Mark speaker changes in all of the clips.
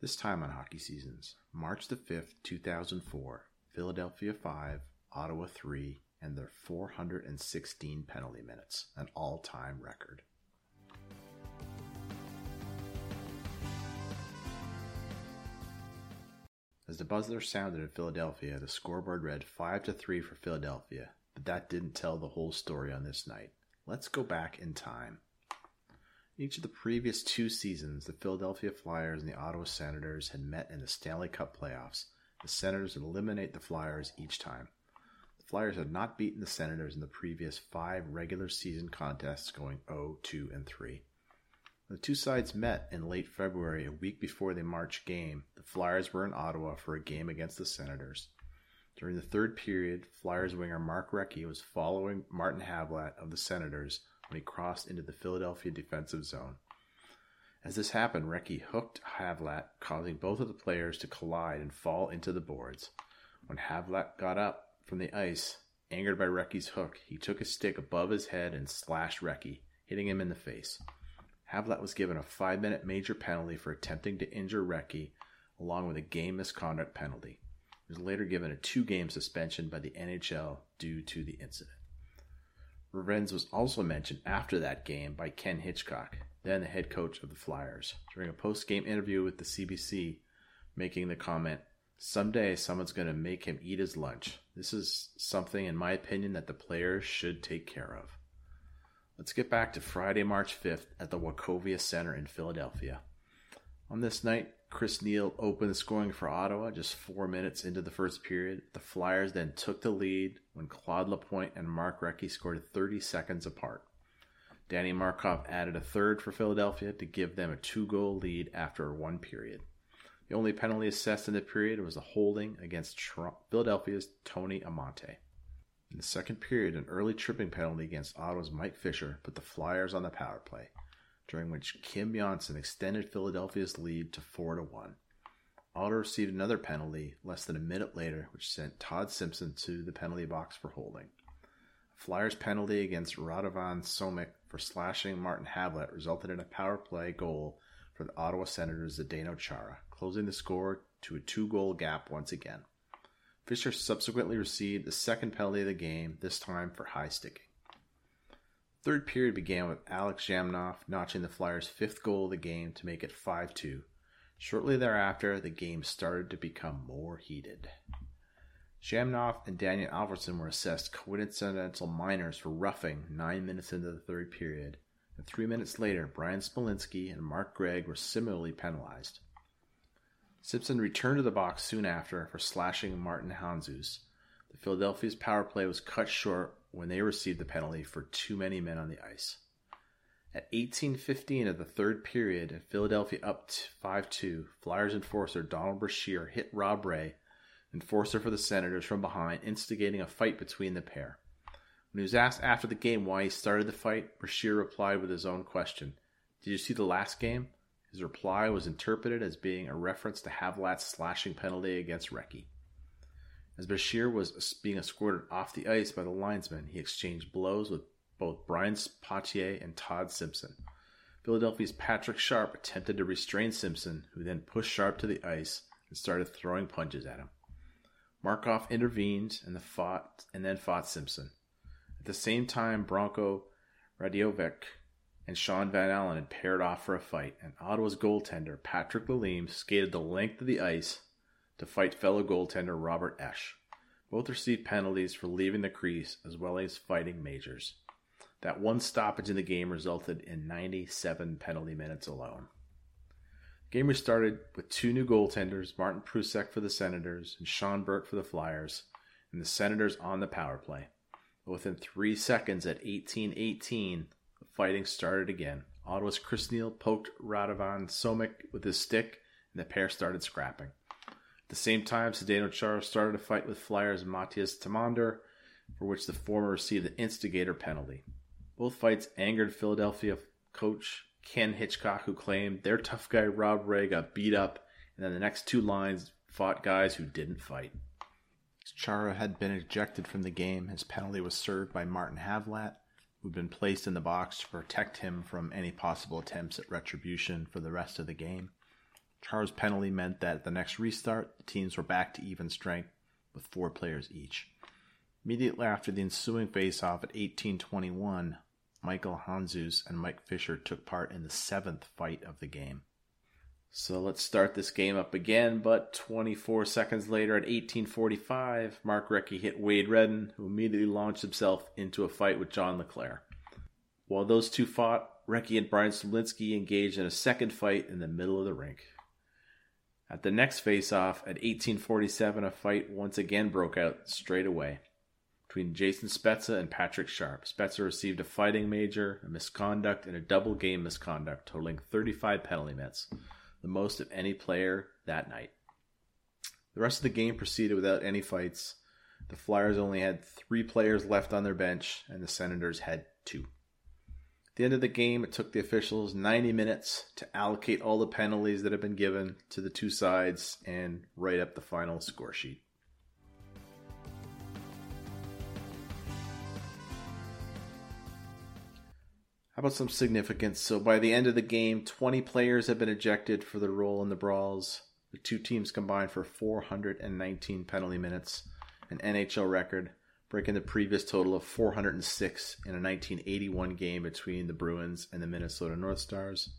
Speaker 1: This time on hockey seasons, March the 5th, 2004, Philadelphia 5, Ottawa 3, and their 416 penalty minutes, an all time record. As the buzzer sounded in Philadelphia, the scoreboard read 5 to 3 for Philadelphia, but that didn't tell the whole story on this night. Let's go back in time. Each of the previous two seasons, the Philadelphia Flyers and the Ottawa Senators had met in the Stanley Cup playoffs. The Senators would eliminate the Flyers each time. The Flyers had not beaten the Senators in the previous five regular season contests, going 0, 2, and 3. The two sides met in late February, a week before the March game. The Flyers were in Ottawa for a game against the Senators. During the third period, Flyers winger Mark Recchi was following Martin Havlat of the Senators when he crossed into the Philadelphia defensive zone. As this happened, Recchi hooked Havlat, causing both of the players to collide and fall into the boards. When Havlat got up from the ice, angered by Recchi's hook, he took his stick above his head and slashed Recchi, hitting him in the face. Havlat was given a five minute major penalty for attempting to injure Recchi, along with a game misconduct penalty. He was later given a two game suspension by the NHL due to the incident. Revenge was also mentioned after that game by Ken Hitchcock, then the head coach of the Flyers, during a post game interview with the CBC, making the comment, Someday someone's going to make him eat his lunch. This is something, in my opinion, that the players should take care of. Let's get back to Friday, March 5th at the Wachovia Center in Philadelphia. On this night, Chris Neil opened the scoring for Ottawa just four minutes into the first period. The Flyers then took the lead when Claude Lapointe and Mark Recchi scored 30 seconds apart. Danny Markov added a third for Philadelphia to give them a two goal lead after one period. The only penalty assessed in the period was a holding against Philadelphia's Tony Amonte. In the second period, an early tripping penalty against Ottawa's Mike Fisher put the Flyers on the power play, during which Kim Johnsson extended Philadelphia's lead to 4 to 1. Ottawa received another penalty less than a minute later, which sent Todd Simpson to the penalty box for holding. A Flyers penalty against Radovan Somik for slashing Martin Havlat resulted in a power play goal for the Ottawa Senators' Zdeno Chara, closing the score to a two goal gap once again. Fisher subsequently received the second penalty of the game, this time for high sticking. Third period began with Alex Zhamnov notching the Flyers' fifth goal of the game to make it 5 2. Shortly thereafter, the game started to become more heated. Zhamnov and Daniel Alfredsson were assessed coincidental minors for roughing nine minutes into the third period, and three minutes later, Bryan Smolinski and Mark Gregg were similarly penalized. Simpson returned to the box soon after for slashing Martin Handzus. The Philadelphia's power play was cut short when they received the penalty for too many men on the ice. At 18:15 of the third period, and Philadelphia up 5-2, Flyers enforcer Donald Brashear hit Rob Ray, enforcer for the Senators, from behind, instigating a fight between the pair. When he was asked after the game why he started the fight, Brashear replied with his own question: "Did you see the last game?" His reply was interpreted as being a reference to Havlat's slashing penalty against Recchi. As Brashear was being escorted off the ice by the linesman, he exchanged blows with both Brian Pothier and Todd Simpson. Philadelphia's Patrick Sharp attempted to restrain Simpson, who then pushed Sharp to the ice and started throwing punches at him. Markov intervened and, fought, and then fought Simpson. At the same time, Branko Radivojevic and Shaun Van Allen had paired off for a fight, and Ottawa's goaltender, Patrick Lalime, skated the length of the ice to fight fellow goaltender Robert Esche. Both received penalties for leaving the crease as well as fighting majors. That one stoppage in the game resulted in 97 penalty minutes alone. The game restarted with two new goaltenders, Martin Prusek for the Senators and Sean Burke for the Flyers, and the Senators on the power play. But within three seconds at 18-18, fighting started again. Ottawa's Chris Neil poked Radovan Somik with his stick, and the pair started scrapping. At the same time, Zdeno Chara started a fight with Flyers Mattias Timander, for which the former received the instigator penalty. Both fights angered Philadelphia coach Ken Hitchcock, who claimed their tough guy Rob Ray got beat up, and then the next two lines fought guys who didn't fight. Chara had been ejected from the game. His penalty was served by Martin Havlat, who'd been placed in the box to protect him from any possible attempts at retribution for the rest of the game. Chara's penalty meant that at the next restart, the teams were back to even strength with four players each. Immediately after the ensuing face-off at 1821, Michael Handzus and Mike Fisher took part in the seventh fight of the game. So let's start this game up again, but 24 seconds later at 1845, Mark Recchi hit Wade Redden, who immediately launched himself into a fight with John LeClair. While those two fought, Recchi and Bryan Smolinski engaged in a second fight in the middle of the rink. At the next face-off at 1847, a fight once again broke out straight away between Jason Spezza and Patrick Sharp. Spezza received a fighting major, a misconduct, and a double game misconduct, totaling 35 penalty minutes, the most of any player that night. The rest of the game proceeded without any fights. The Flyers only had three players left on their bench, and the Senators had two. The end of the game, it took the officials 90 minutes to allocate all the penalties that had been given to the two sides and write up the final score sheet. How about some significance? So by the end of the game, 20 players have been ejected for their role in the brawls. The two teams combined for 419 penalty minutes, an NHL record, breaking the previous total of 406 in a 1981 game between the Bruins and the Minnesota North Stars.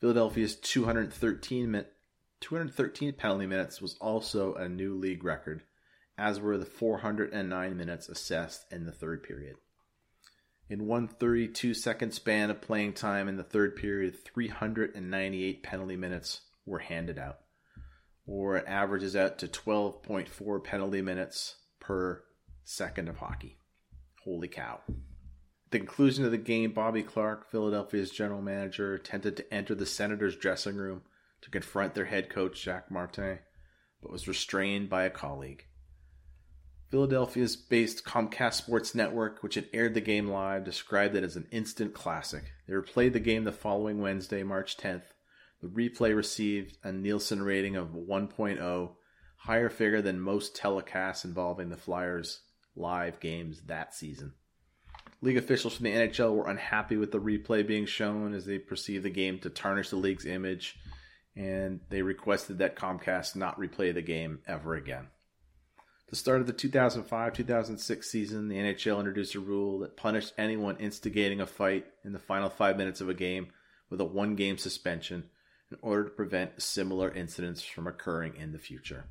Speaker 1: Philadelphia's 213, min- 213 penalty minutes was also a new league record, as were the 409 minutes assessed in the third period. In one 32 second span of playing time in the third period, 398 penalty minutes were handed out, or it averages out to 12.4 penalty minutes per second of hockey. Holy cow. At the conclusion of the game, Bobby Clarke, Philadelphia's general manager, attempted to enter the Senators' dressing room to confront their head coach, Jacques Martin, but was restrained by a colleague. Philadelphia's based Comcast Sports Network, which had aired the game live, described it as an instant classic. They replayed the game the following Wednesday, March 10th. The replay received a Nielsen rating of 1.0, higher figure than most telecasts involving the Flyers live games that season. League officials from the NHL were unhappy with the replay being shown as they perceived the game to tarnish the league's image, and they requested that Comcast not replay the game ever again. The start of the 2005 2006 season, the NHL introduced a rule that punished anyone instigating a fight in the final five minutes of a game with a one game suspension in order to prevent similar incidents from occurring in the future.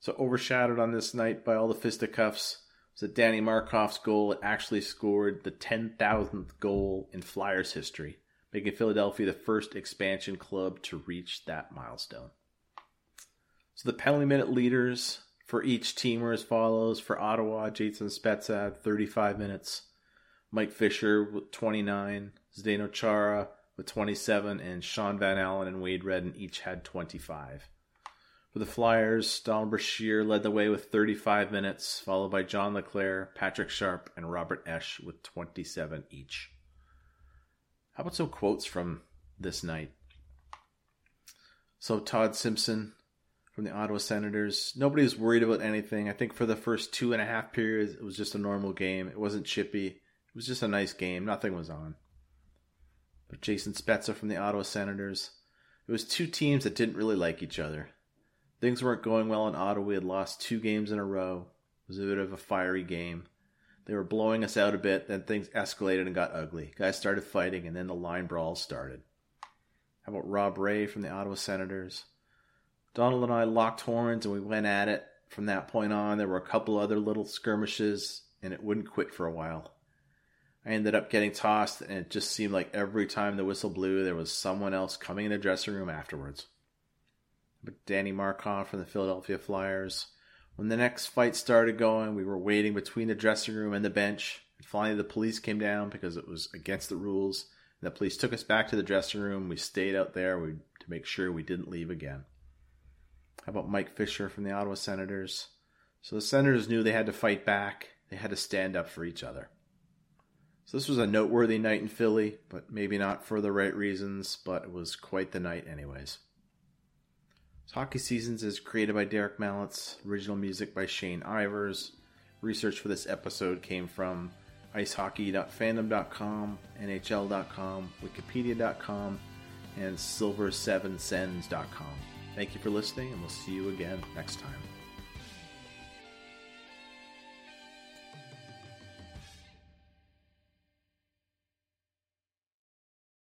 Speaker 1: So, overshadowed on this night by all the fisticuffs was that Danny Markov's goal actually scored the 10,000th goal in Flyers history, making Philadelphia the first expansion club to reach that milestone. So, the penalty minute leaders for each team were as follows. For Ottawa, Jason Spezza had 35 minutes. Mike Fisher with 29. Zdeno Chara with 27. And Shaun Van Allen and Wade Redden each had 25. For the Flyers, Donald Brashear led the way with 35 minutes, followed by John LeClair, Patrick Sharp, and Robert Esche with 27 each. How about some quotes from this night? So Todd Simpson from the Ottawa Senators. Nobody was worried about anything. I think for the first two and a half periods, it was just a normal game. It wasn't chippy. It was just a nice game. Nothing was on. But Jason Spezza from the Ottawa Senators. It was two teams that didn't really like each other. Things weren't going well in Ottawa. We had lost two games in a row. It was a bit of a fiery game. They were blowing us out a bit, then things escalated and got ugly. Guys started fighting, and then the line brawls started. How about Rob Ray from the Ottawa Senators? Donald and I locked horns and we went at it. From that point on, there were a couple other little skirmishes, and it wouldn't quit for a while. I ended up getting tossed, and it just seemed like every time the whistle blew, there was someone else coming in the dressing room afterwards. Danny Markov from the Philadelphia Flyers. When the next fight started going, we were waiting between the dressing room and the bench. And finally, the police came down because it was against the rules. And the police took us back to the dressing room. We stayed out there to make sure we didn't leave again. How about Mike Fisher from the Ottawa Senators? So the Senators knew they had to fight back. They had to stand up for each other. So this was a noteworthy night in Philly, but maybe not for the right reasons, but it was quite the night anyways. Hockey Seasons is created by Derek Mallitz, original music by Shane Ivers. Research for this episode came from icehockey.fandom.com, nhl.com, wikipedia.com, and silver7sens.com. Thank you for listening, and we'll see you again next time.